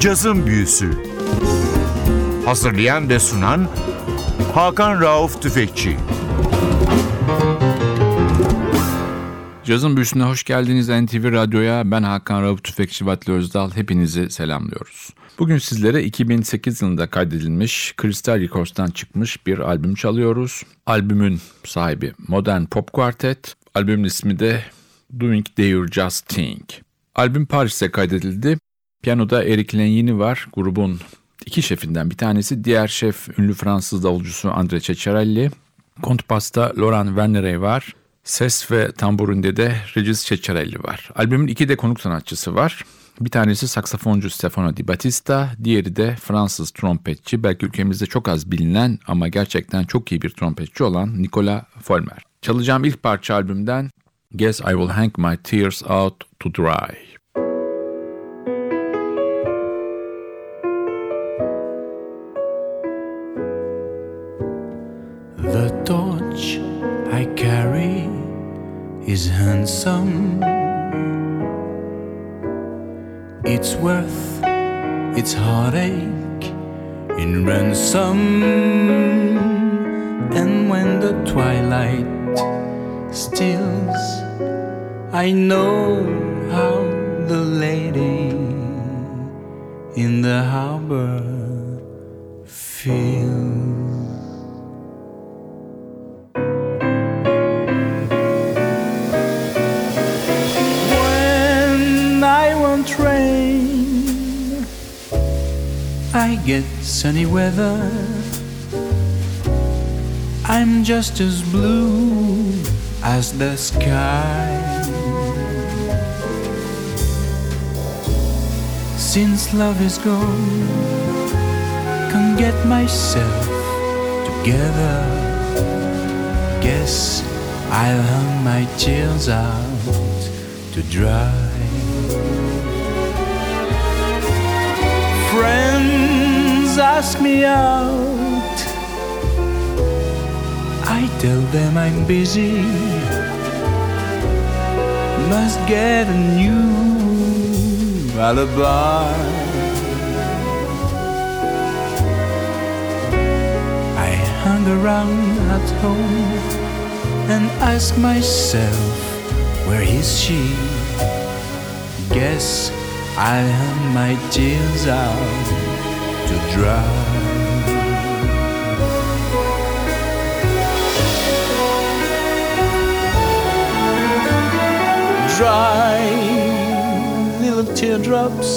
Cazın Büyüsü Hazırlayan ve sunan Hakan Rauf Tüfekçi Cazın Büyüsü'ne hoş geldiniz NTV Radyo'ya. Ben Hakan Rauf Tüfekçi Vatli Özdal. Hepinizi selamlıyoruz. Bugün sizlere 2008 yılında kaydedilmiş Crystal Records'tan çıkmış bir albüm çalıyoruz. Albümün sahibi Modern Pop Quartet. Albümün ismi de Doing Their Just Thing. Albüm Paris'te kaydedildi. Piyanoda Eric Lenyini var. Grubun iki şefinden bir tanesi. Diğer şef ünlü Fransız davulcusu Andre Ceccarelli. Kontpasta Laurent Wernerey var. Ses ve tamburinde de Regis Ceccarelli var. Albümün iki de konuk sanatçısı var. Bir tanesi saksafoncu Stefano Di Battista, diğeri de Fransız trompetçi, belki ülkemizde çok az bilinen ama gerçekten çok iyi bir trompetçi olan Nicolas Folmer. Çalacağım ilk parça albümden Guess I Will Hang My Tears Out to Dry. Is. It's worth its heartache in ransom. And when the twilight stills, I know how the lady in the harbor feels. I get sunny weather. I'm just as blue as the sky. Since love is gone, can't get myself together. Guess I'll hang my tears out to dry. Friends ask me out. I tell them I'm busy. Must get a new alibi. I hang around at home and ask myself, where is she? Guess I'll hang my tears out dry. Dry little teardrops,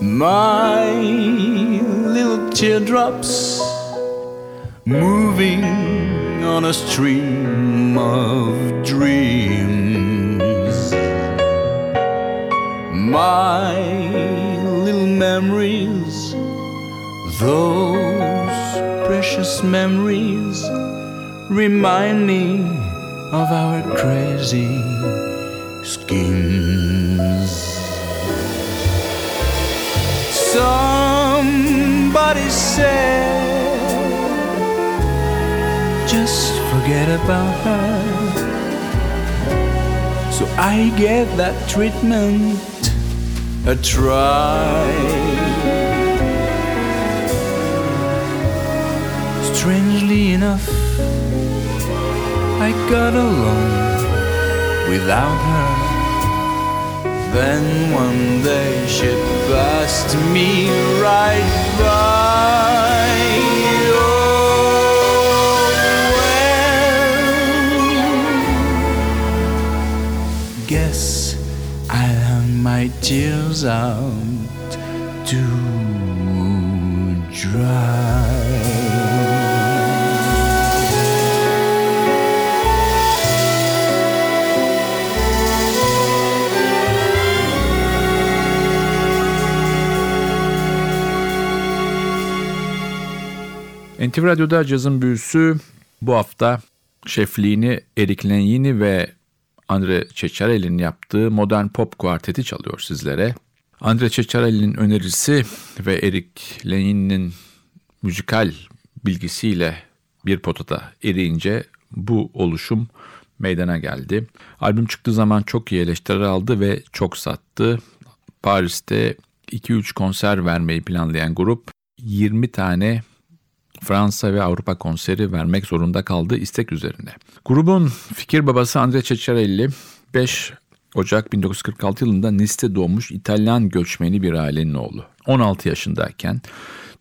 my little teardrops moving on a stream of dreams. Those precious memories, remind me of our crazy schemes. Somebody said, just forget about her. So I gave that treatment a try. Strangely enough, I got along without her. Then one day she passed me right by. Oh, well, guess I'll hang my tears out NTV Radyo'da cazın büyüsü bu hafta şefliğini Eric Lenyini ve Andre Ceccarelli'nin yaptığı Modern Pop Kuarteti çalıyor sizlere. Andre Ceccarelli'nin önerisi ve Eric Lenyini'nin müzikal bilgisiyle bir potada eriyince bu oluşum meydana geldi. Albüm çıktığı zaman çok iyi eleştiri aldı ve çok sattı. Paris'te 2-3 konser vermeyi planlayan grup 20 tane Fransa ve Avrupa konseri vermek zorunda kaldı istek üzerine. Grubun fikir babası Andrea Ceccarelli 5 Ocak 1946 yılında Nice'te doğmuş İtalyan göçmeni bir ailenin oğlu. 16 yaşındayken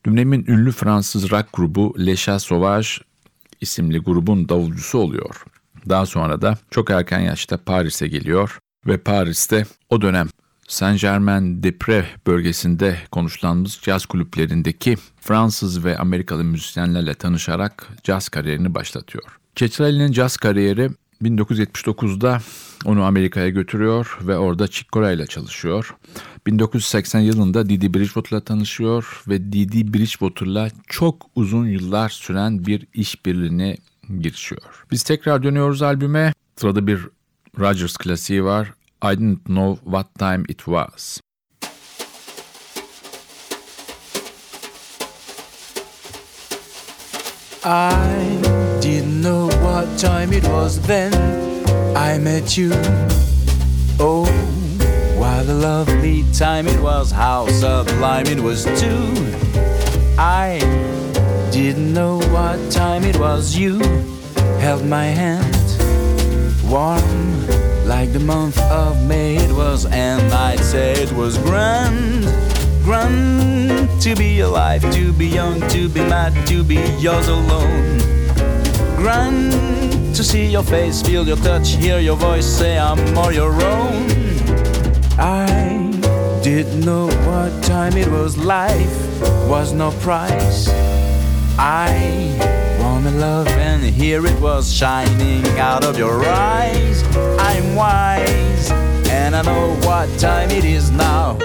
dönemin ünlü Fransız rock grubu Les Chats Sauvages isimli grubun davulcusu oluyor. Daha sonra da çok erken yaşta Paris'e geliyor ve Paris'te o dönem Saint-Germain-des-Prés bölgesinde konuşlandığımız caz kulüplerindeki Fransız ve Amerikalı müzisyenlerle tanışarak caz kariyerini başlatıyor. Cetrelli'nin caz kariyeri 1979'da onu Amerika'ya götürüyor ve orada Chick Corea ile çalışıyor. 1980 yılında Didi Bridgewater'la tanışıyor ve Didi Bridgewater'la çok uzun yıllar süren bir işbirliğine girişiyor. Biz tekrar dönüyoruz albüme. Sırada bir Rogers klasiği var. I didn't know what time it was. I didn't know what time it was then I met you. Oh, what a lovely time it was, how sublime it was too. I didn't know what time it was, you held my hand warm like the month of May it was, and I'd say it was grand, grand to be alive, to be young, to be mad, to be yours alone. Grand to see your face, feel your touch, hear your voice, say I'm all your own. I didn't know what time it was, life was no price. I wanna love, and here it was shining out of your eyes. I'm wise, and I know what time it is now.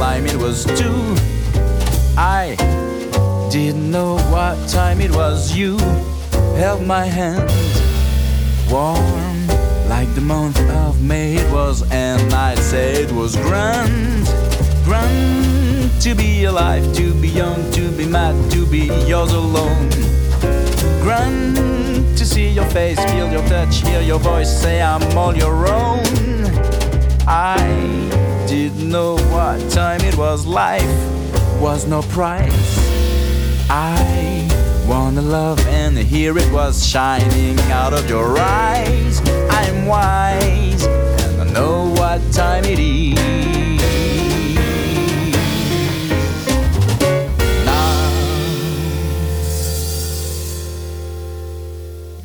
It was too. I didn't know what time it was, you held my hand warm like the month of May it was, and I'd say it was grand, grand to be alive, to be young, to be mad, to be yours alone. Grand to see your face, feel your touch, hear your voice, say I'm all your own. I didn't know what time it was, life was no price. I wanna love, and here it was shining out of your eyes. I'm wise, and I know what time it is. Now.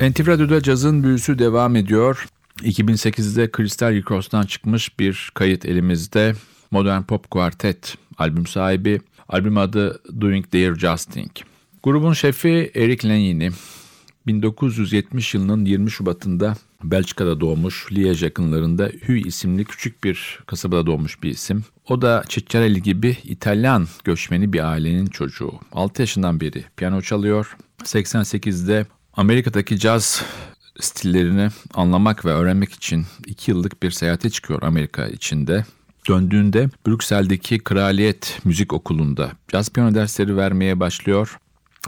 NTV cazın büyüsü devam ediyor. 2008'de Crystal Records'tan çıkmış bir kayıt elimizde. Modern Pop Quartet albüm sahibi. Albüm adı Doing Their Justing. Grubun şefi Eric Lenyini 1970 yılının 20 Şubat'ında Belçika'da doğmuş, Liège yakınlarında Huy isimli küçük bir kasabada doğmuş bir isim. O da Ciccarelli gibi İtalyan göçmeni bir ailenin çocuğu. 6 yaşından beri piyano çalıyor. 88'de Amerika'daki caz stillerini anlamak ve öğrenmek için 2 yıllık bir seyahate çıkıyor Amerika içinde. Döndüğünde Brüksel'deki Kraliyet Müzik Okulu'nda caz piyano dersleri vermeye başlıyor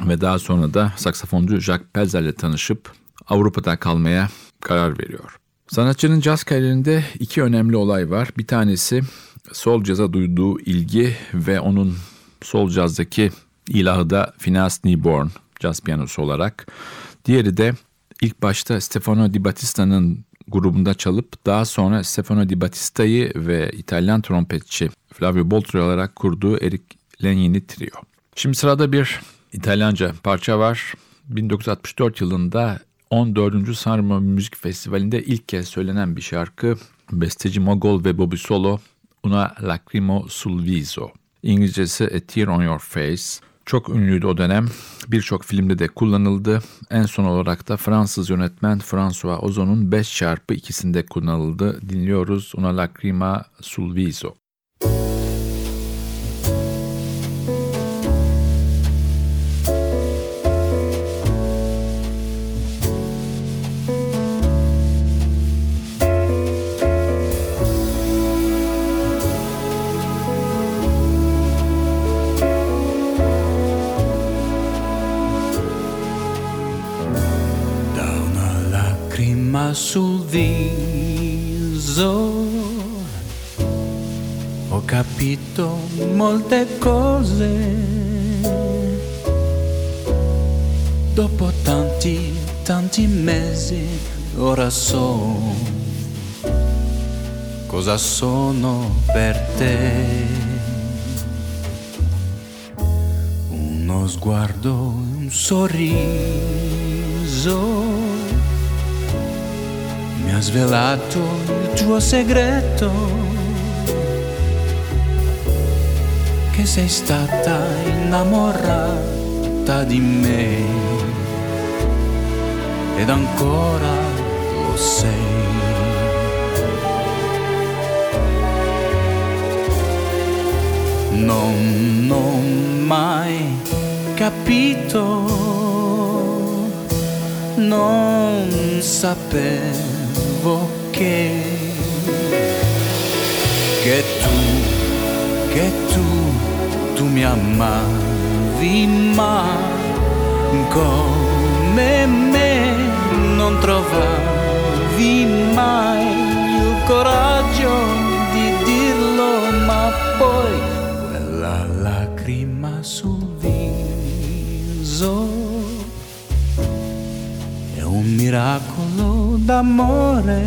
ve daha sonra da saksafoncu Jacques Pelzer ile tanışıp Avrupa'da kalmaya karar veriyor. Sanatçının caz kariyerinde iki önemli olay var. Bir tanesi sol caza duyduğu ilgi ve onun sol cazdaki ilahı da Phineas Newborn caz piyanosu olarak. Diğeri de ilk başta Stefano Di Battista'nın grubunda çalıp daha sonra Stefano Di Battista'yı ve İtalyan trompetçi Flavio Boltro olarak kurduğu Eric Legnini Trio. Şimdi sırada bir İtalyanca parça var. 1964 yılında 14. Sanremo Müzik Festivali'nde ilk kez söylenen bir şarkı. Besteci Mogol ve Bobby Solo Una Lacrimo sul Viso. İngilizcesi A Tear on Your Face. Çok ünlüydü o dönem. Birçok filmde de kullanıldı. En son olarak da Fransız yönetmen François Ozon'un 5 çarpı ikisinde kullanıldı. Dinliyoruz Una Lacrima sul Viso. Sul viso. Ho capito molte cose. Dopo tanti tanti mesi ora so cosa sono per te. Uno sguardo un sorriso ha svelato il tuo segreto, che sei stata innamorata di me. Ed ancora lo sei. Non ho mai capito, non sapevo sapevo che, che tu, che tu, tu mi amavi ma come me non trovavi mai il coraggio di dirlo ma poi quella lacrima sul viso miracolo d'amore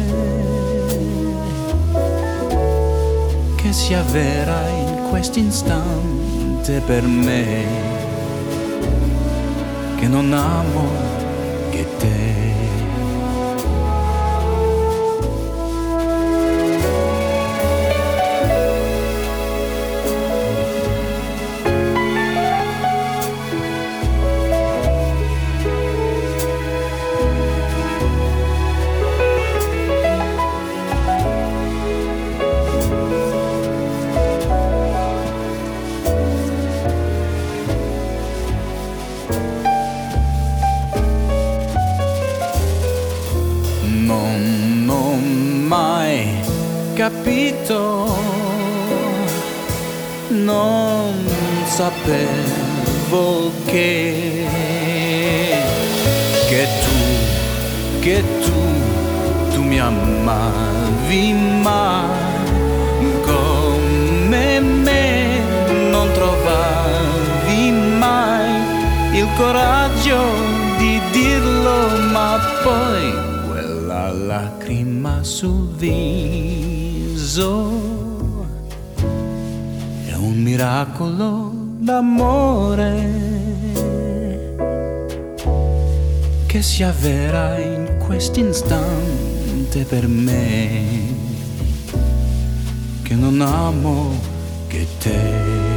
che si avvera in quest'istante per me, che non amo che te. Non sapevo che, che tu, che tu, tu mi amavi ma come me non trovavi mai il coraggio di dirlo, ma poi quella lacrima sul viso sorriso è un miracolo d'amore che si avvera in quest'istante per me che non amo che te.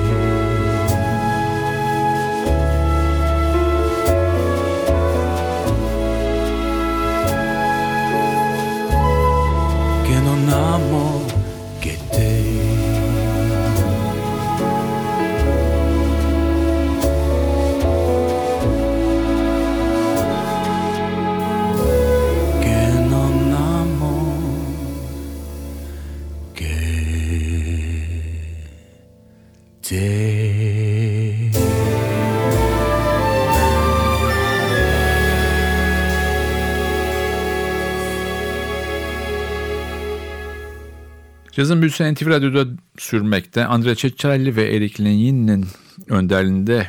Cazın büyüsü NTV Radyo'da sürmekte. Andre Ceccarelli ve Eric Lenin'in önderliğinde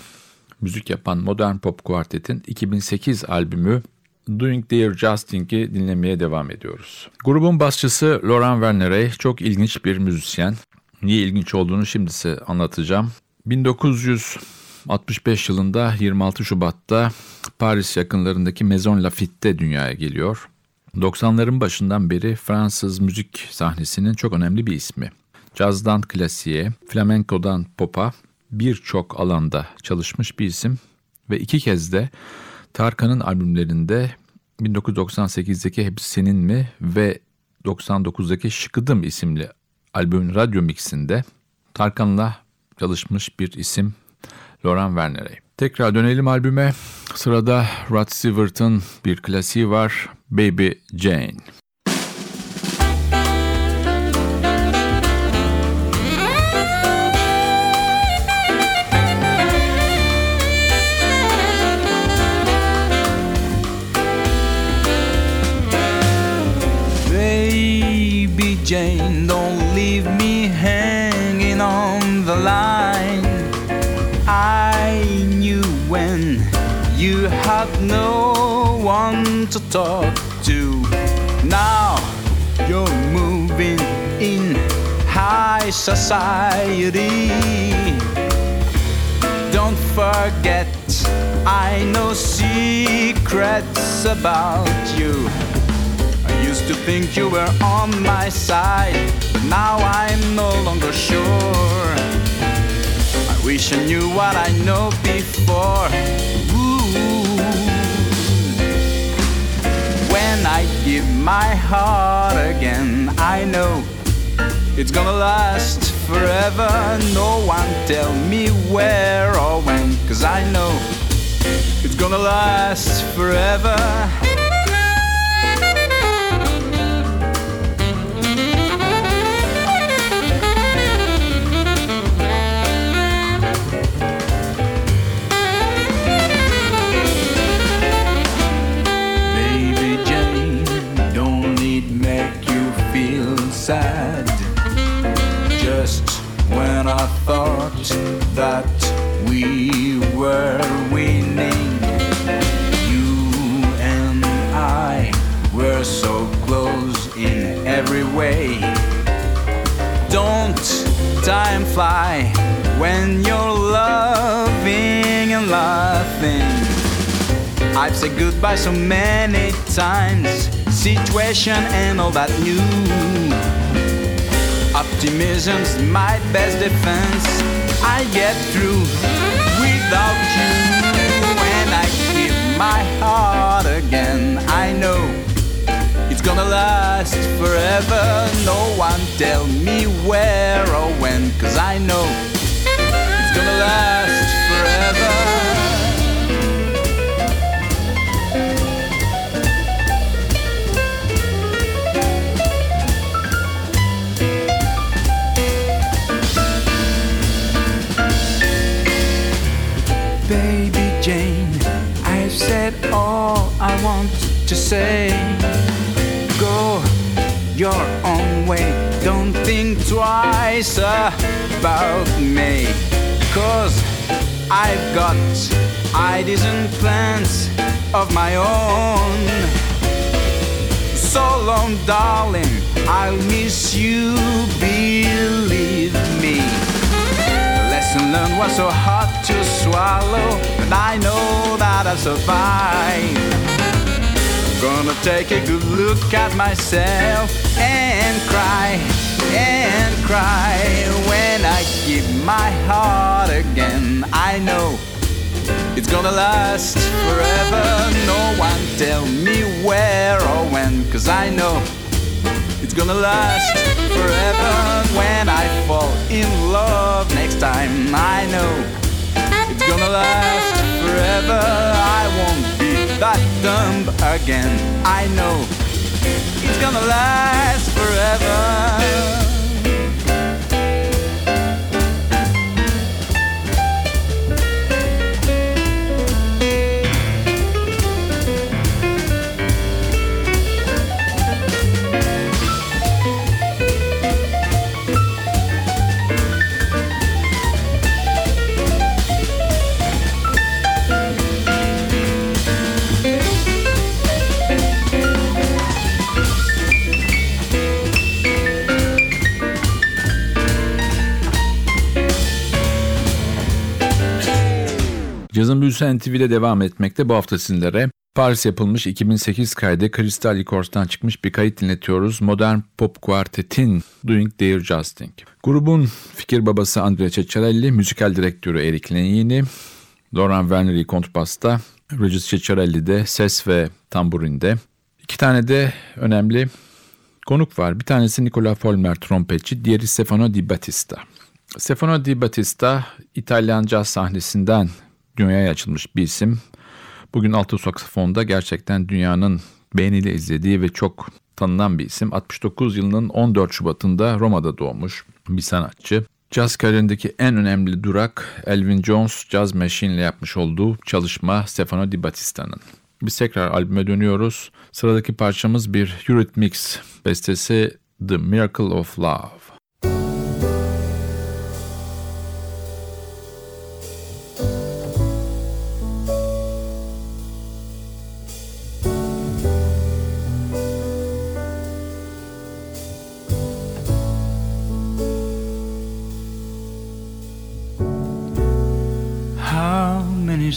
müzik yapan Modern Pop Quartet'in 2008 albümü Doing Dear Justing'i dinlemeye devam ediyoruz. Grubun basçısı Laurent Wernerey çok ilginç bir müzisyen. Niye ilginç olduğunu şimdi size anlatacağım. 1965 yılında 26 Şubat'ta Paris yakınlarındaki Maison Lafitte'te dünyaya geliyor. 90'ların başından beri Fransız müzik sahnesinin çok önemli bir ismi. Cazdan klasiğe, flamenkodan pop'a birçok alanda çalışmış bir isim ve iki kez de Tarkan'ın albümlerinde 1998'deki Hepsi Senin mi ve 99'daki Şıkıdım isimli albümün radyo mixinde Tarkan'la çalışmış bir isim Laurent Werner'e. Tekrar dönelim albüme. Sırada Rod Stewart'ın bir klasiği var Baby Jane. Talk to. Now you're moving in high society. Don't forget, I know secrets about you. I used to think you were on my side, but now I'm no longer sure. I wish I knew what I know before. My heart again, I know it's gonna last forever. No one tell me where or when, cause I know it's gonna last forever. Sad. Just when I thought that we were winning, you and I were so close in every way. Don't time fly when you're loving and laughing? I've said goodbye so many times. Situation and all that new. Optimism's my best defense. I get through without you. When I give my heart again, I know it's gonna last forever. No one tell me where or when, cause I know it's gonna last forever. All I want to say. Go your own way, don't think twice about me. Cause I've got ideas and plans of my own. So long, darling, I'll miss you, believe me. Lesson learned was so hard to swallow, but I know that I'll survive. Gonna take a good look at myself and cry and cry when I give my heart again. I know it's gonna last forever. No one tell me where or when, cause I know it's gonna last forever. When I fall in love next time, I know gonna last forever. I won't be that dumb again. I know it's gonna last forever. Cazın Büyüsü NTV'de devam etmekte bu hafta sizlere. Paris yapılmış 2008 kaydı Crystal Records'tan çıkmış bir kayıt dinletiyoruz. Modern Pop Quartet'in Doing Their Justing. Grubun fikir babası Andrea Ceccarelli, müzikal direktörü Eric Lenini, Laurent Werner'i kontrbasta, Regis Ceccarelli de ses ve tamburinde. İki tane de önemli konuk var. Bir tanesi Nicola Folmer trompetçi, diğeri Stefano Di Battista. Stefano Di Battista İtalyan caz sahnesinden dünyaya açılmış bir isim. Bugün alto saksafonda gerçekten dünyanın beğeniyle izlediği ve çok tanınan bir isim. 69 yılının 14 Şubat'ında Roma'da doğmuş bir sanatçı. Jazz kariyerindeki en önemli durak Elvin Jones Jazz Machine ile yapmış olduğu çalışma Stefano Di Battista'nın. Biz tekrar albüme dönüyoruz. Sıradaki parçamız bir Eurythmics bestesi The Miracle of Love.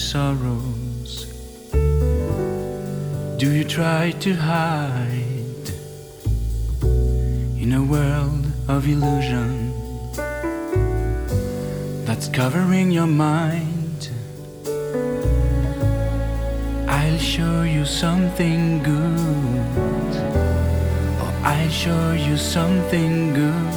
Sorrows do you try to hide in a world of illusion that's covering your mind? I'll show you something good. Oh, I'll show you something good.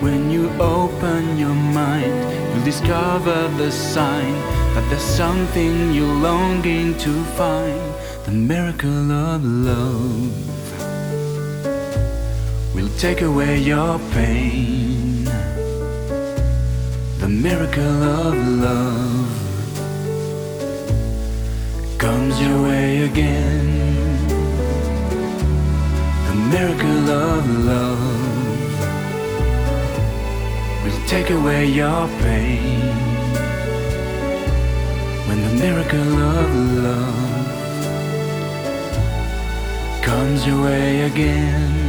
When you open your mind, you'll discover the sign that there's something you're longing to find. The miracle of love will take away your pain. The miracle of love comes your way again. The miracle of love will take away your pain. Miracle of love comes your way again.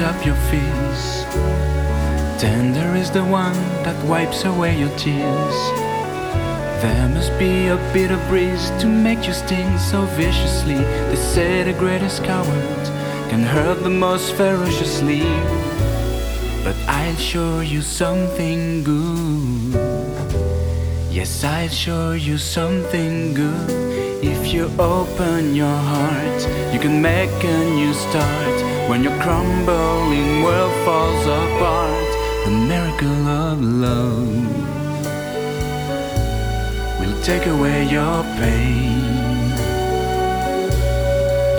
Up your fears. Tender is the one that wipes away your tears. There must be a bitter breeze to make you sting so viciously. They say the greatest coward can hurt the most ferociously. But I'll show you something good. Yes, I'll show you something good. If you open your heart, you can make a new start. When your crumbling world falls apart, the miracle of love will take away your pain.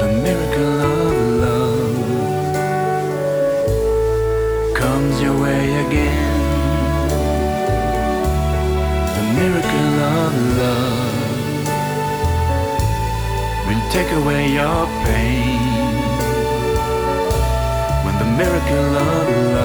The miracle of love comes your way again. The miracle of love will take away your pain. Miracle love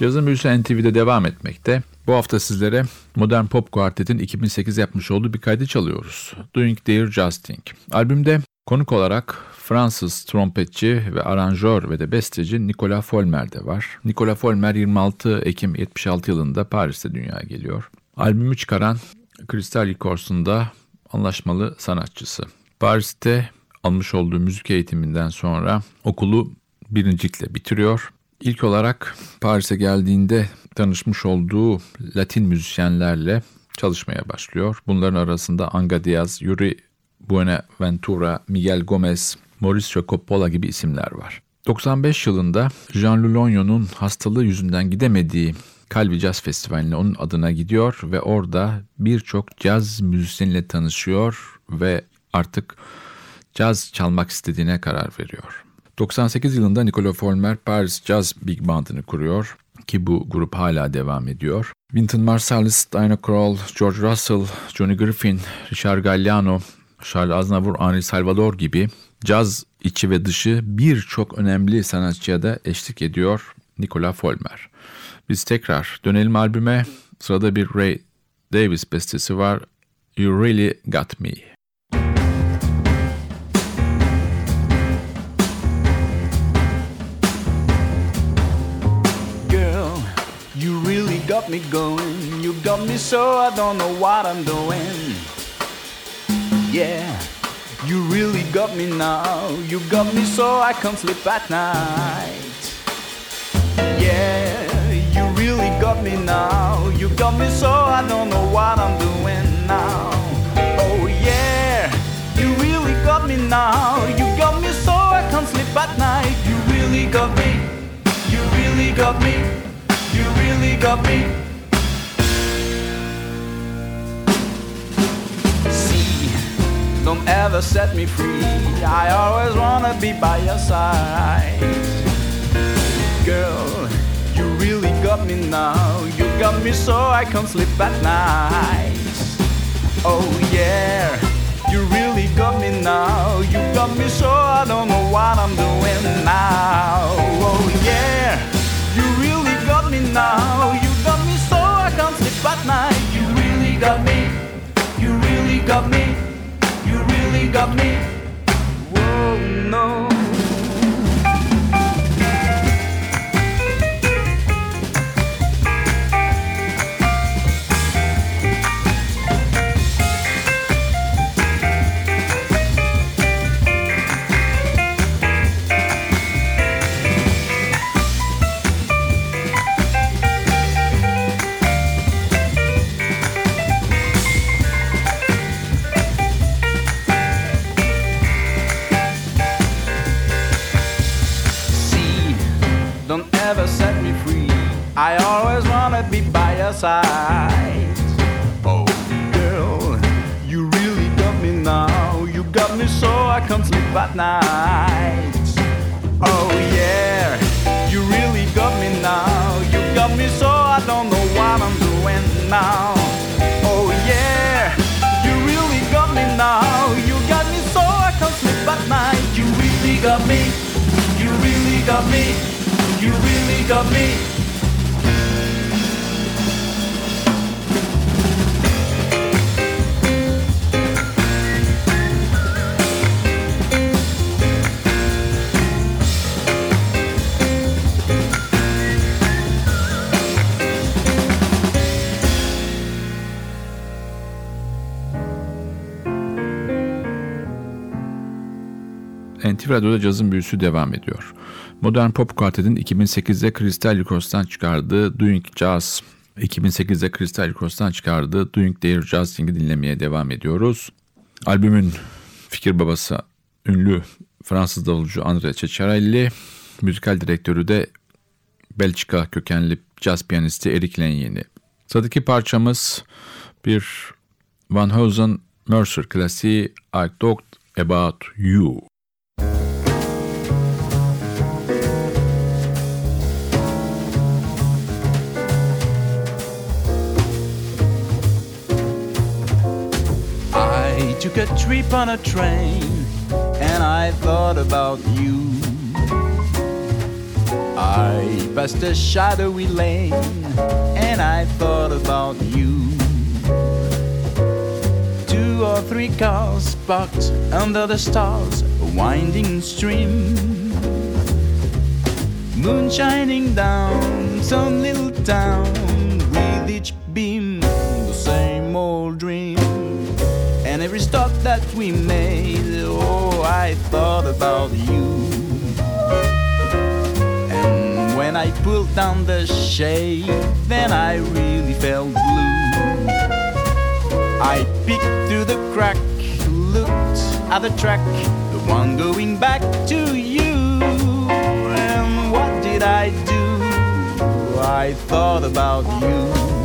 Cazın Büyüsü NTV'de devam etmekte. Bu hafta sizlere Modern Pop Quartet'in 2008 yapmış olduğu bir kaydı çalıyoruz. Doing Their Justing. Albümde konuk olarak Fransız trompetçi ve aranjör ve de besteci Nicolas Folmer de var. Nicolas Folmer 26 Ekim 76 yılında Paris'te dünyaya geliyor. Albümü çıkaran Crystal Records'un da anlaşmalı sanatçısı. Paris'te almış olduğu müzik eğitiminden sonra okulu birincilikle bitiriyor. İlk olarak Paris'e geldiğinde tanışmış olduğu Latin müzisyenlerle çalışmaya başlıyor. Bunların arasında Anga Diaz, Yuri Buenaventura, Miguel Gomez, Mauricio Coppola gibi isimler var. 95 yılında Jean Lulonio'nun hastalığı yüzünden gidemediği Kalbi Jazz Festivali'ne onun adına gidiyor ve orada birçok caz müzisyeniyle tanışıyor ve artık caz çalmak istediğine karar veriyor. 98 yılında Nicola Folmer Paris Jazz Big Band'ını kuruyor ki bu grup hala devam ediyor. Wynton Marsalis, Diana Krall, George Russell, Johnny Griffin, Richard Galliano, Charles Aznavour, Henri Salvador gibi caz içi ve dışı birçok önemli sanatçıya da eşlik ediyor Nicola Folmer. Biz tekrar dönelim albüme. Sırada bir Ray Davis bestesi var. You Really Got Me. Me going. You got me so I don't know what I'm doing. Yeah, you really got me now. You got me so I can't sleep at night. Yeah, you really got me now. You got me so I don't know what I'm doing now. Oh yeah, you really got me now. You got me so I can't sleep at night. You really got me. You really got me. You really got me. Don't ever set me free. I always wanna be by your side. Girl, you really got me now. You got me so I can't sleep at night. Oh yeah, you really got me now. You got me so I don't know what I'm doing now. Oh yeah, you really got me now. You got me so I can't sleep at night. You really got me. You really got me. Really got me. Whoa, no. Side. Oh, girl, you really got me now. You got me so I can't sleep at night. Oh, yeah, you really got me now. You got me so I don't know what I'm doing now. Oh, yeah, you really got me now. You got me so I can't sleep at night. You really got me. You really got me. You really got me. NTV Radyo'da cazın büyüsü devam ediyor. Modern Pop Quartet'in 2008'de Crystal Records'tan çıkardığı Doing Jazz, 2008'de Crystal Records'tan çıkardığı Doing Their Jazz Thing'i dinlemeye devam ediyoruz. Albümün fikir babası ünlü Fransız davulcu André Ceccarelli, müzikal direktörü de Belçika kökenli caz piyanisti Eric Lenyeni. Sıradaki parçamız bir Van Heusen Mercer klasiği I Talked About You. Took a trip on a train and I thought about you. I passed a shadowy lane and I thought about you. Two or three cars parked under the stars, a winding stream. Moon shining down some little town with each beam the same old dream. And every stop that we made, oh, I thought about you. And when I pulled down the shade, then I really felt blue. I peeked through the crack, looked at the track, the one going back to you. And what did I do? I thought about you.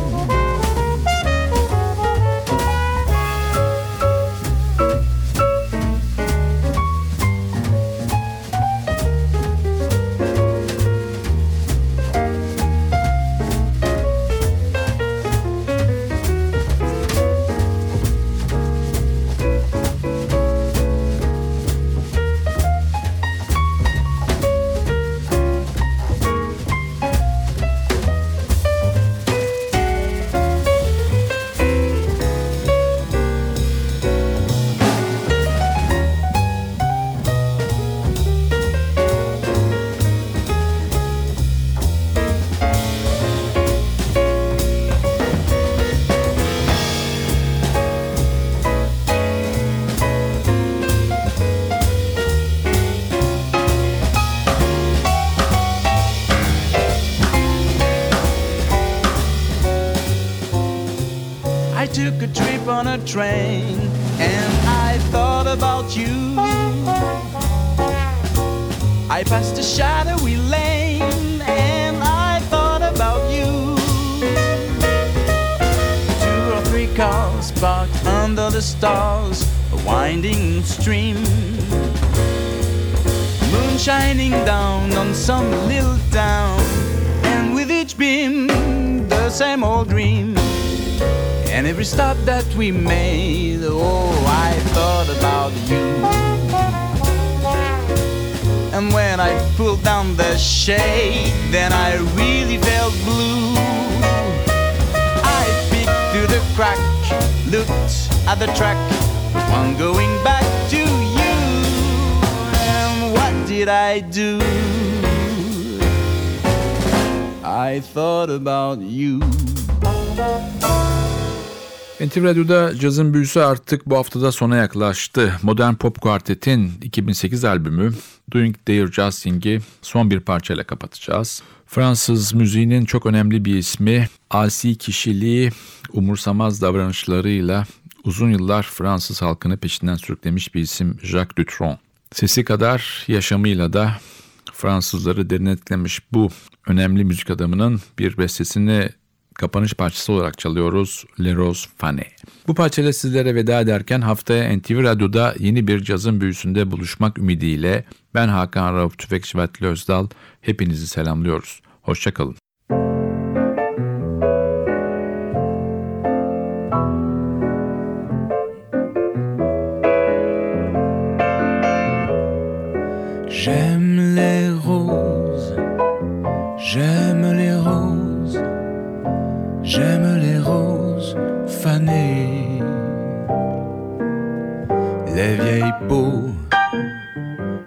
Train and I thought about you. I passed a shadowy lane and I thought about you. Two or three cars parked under the stars, a winding stream. Moon shining down on some little town, and with each beam, the same old dream. And every stop that we made, oh, I thought about you. And when I pulled down the shade, then I really felt blue. I peeked through the crack, looked at the track, one going back to you. And what did I do? I thought about you. NTV Radyo'da cazın büyüsü artık bu haftada sona yaklaştı. Modern Pop Quartet'in 2008 albümü Doing Their Jazz Thing'i son bir parçayla kapatacağız. Fransız müziğinin çok önemli bir ismi, asi kişiliği, umursamaz davranışlarıyla uzun yıllar Fransız halkını peşinden sürüklemiş bir isim Jacques Dutronc. Sesi kadar yaşamıyla da Fransızları derinletlemiş bu önemli müzik adamının bir bestesini kapanış parçası olarak çalıyoruz Le Rose Fane. Bu parçayla sizlere veda ederken haftaya NTV Radyo'da yeni bir cazın büyüsünde buluşmak ümidiyle ben Hakan Rauf Tüfekçi ve Özdal hepinizi selamlıyoruz. Hoşçakalın. J'aime les vieilles peaux,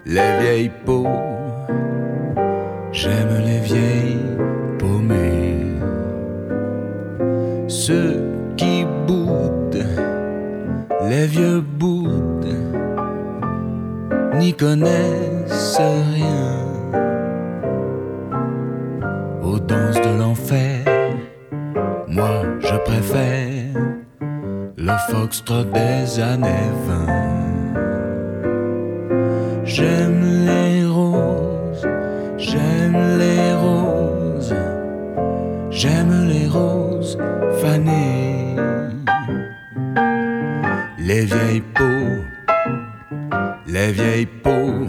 les vieilles peaux. J'aime les vieilles paumées, ceux qui boudent, les vieux boudent, n'y connaissent rien aux danses de l'enfer moi, je préfère le foxtrot des années 20. J'aime les roses, j'aime les roses, j'aime les roses fanées. Les vieilles peaux, les vieilles peaux,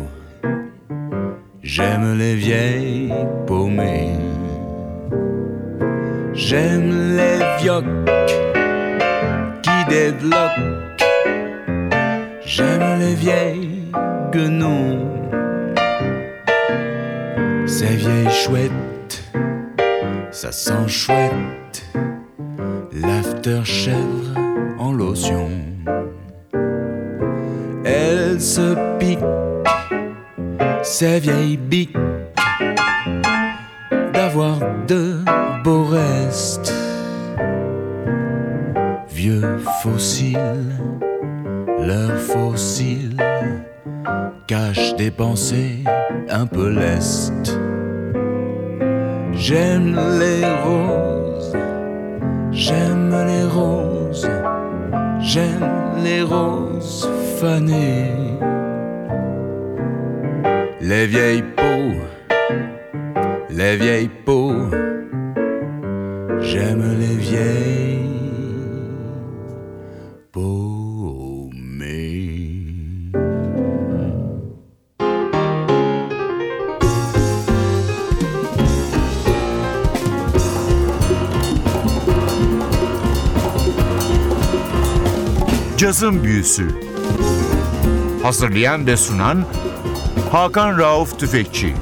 j'aime les vieilles paumées. J'aime les vioques qui débloquent. J'aime les vieilles ces vieilles biques d'avoir de beaux restes. Vieux fossiles, leurs fossiles cachent des pensées un peu lestes. J'aime les roses, j'aime les roses, J'aime les roses fanées, les vieilles peaux, les vieilles peaux. J'aime les vieilles paumées. Cazın Büyüsü Hazırlayan ve sunan Hakan Rauf Tüfekçi.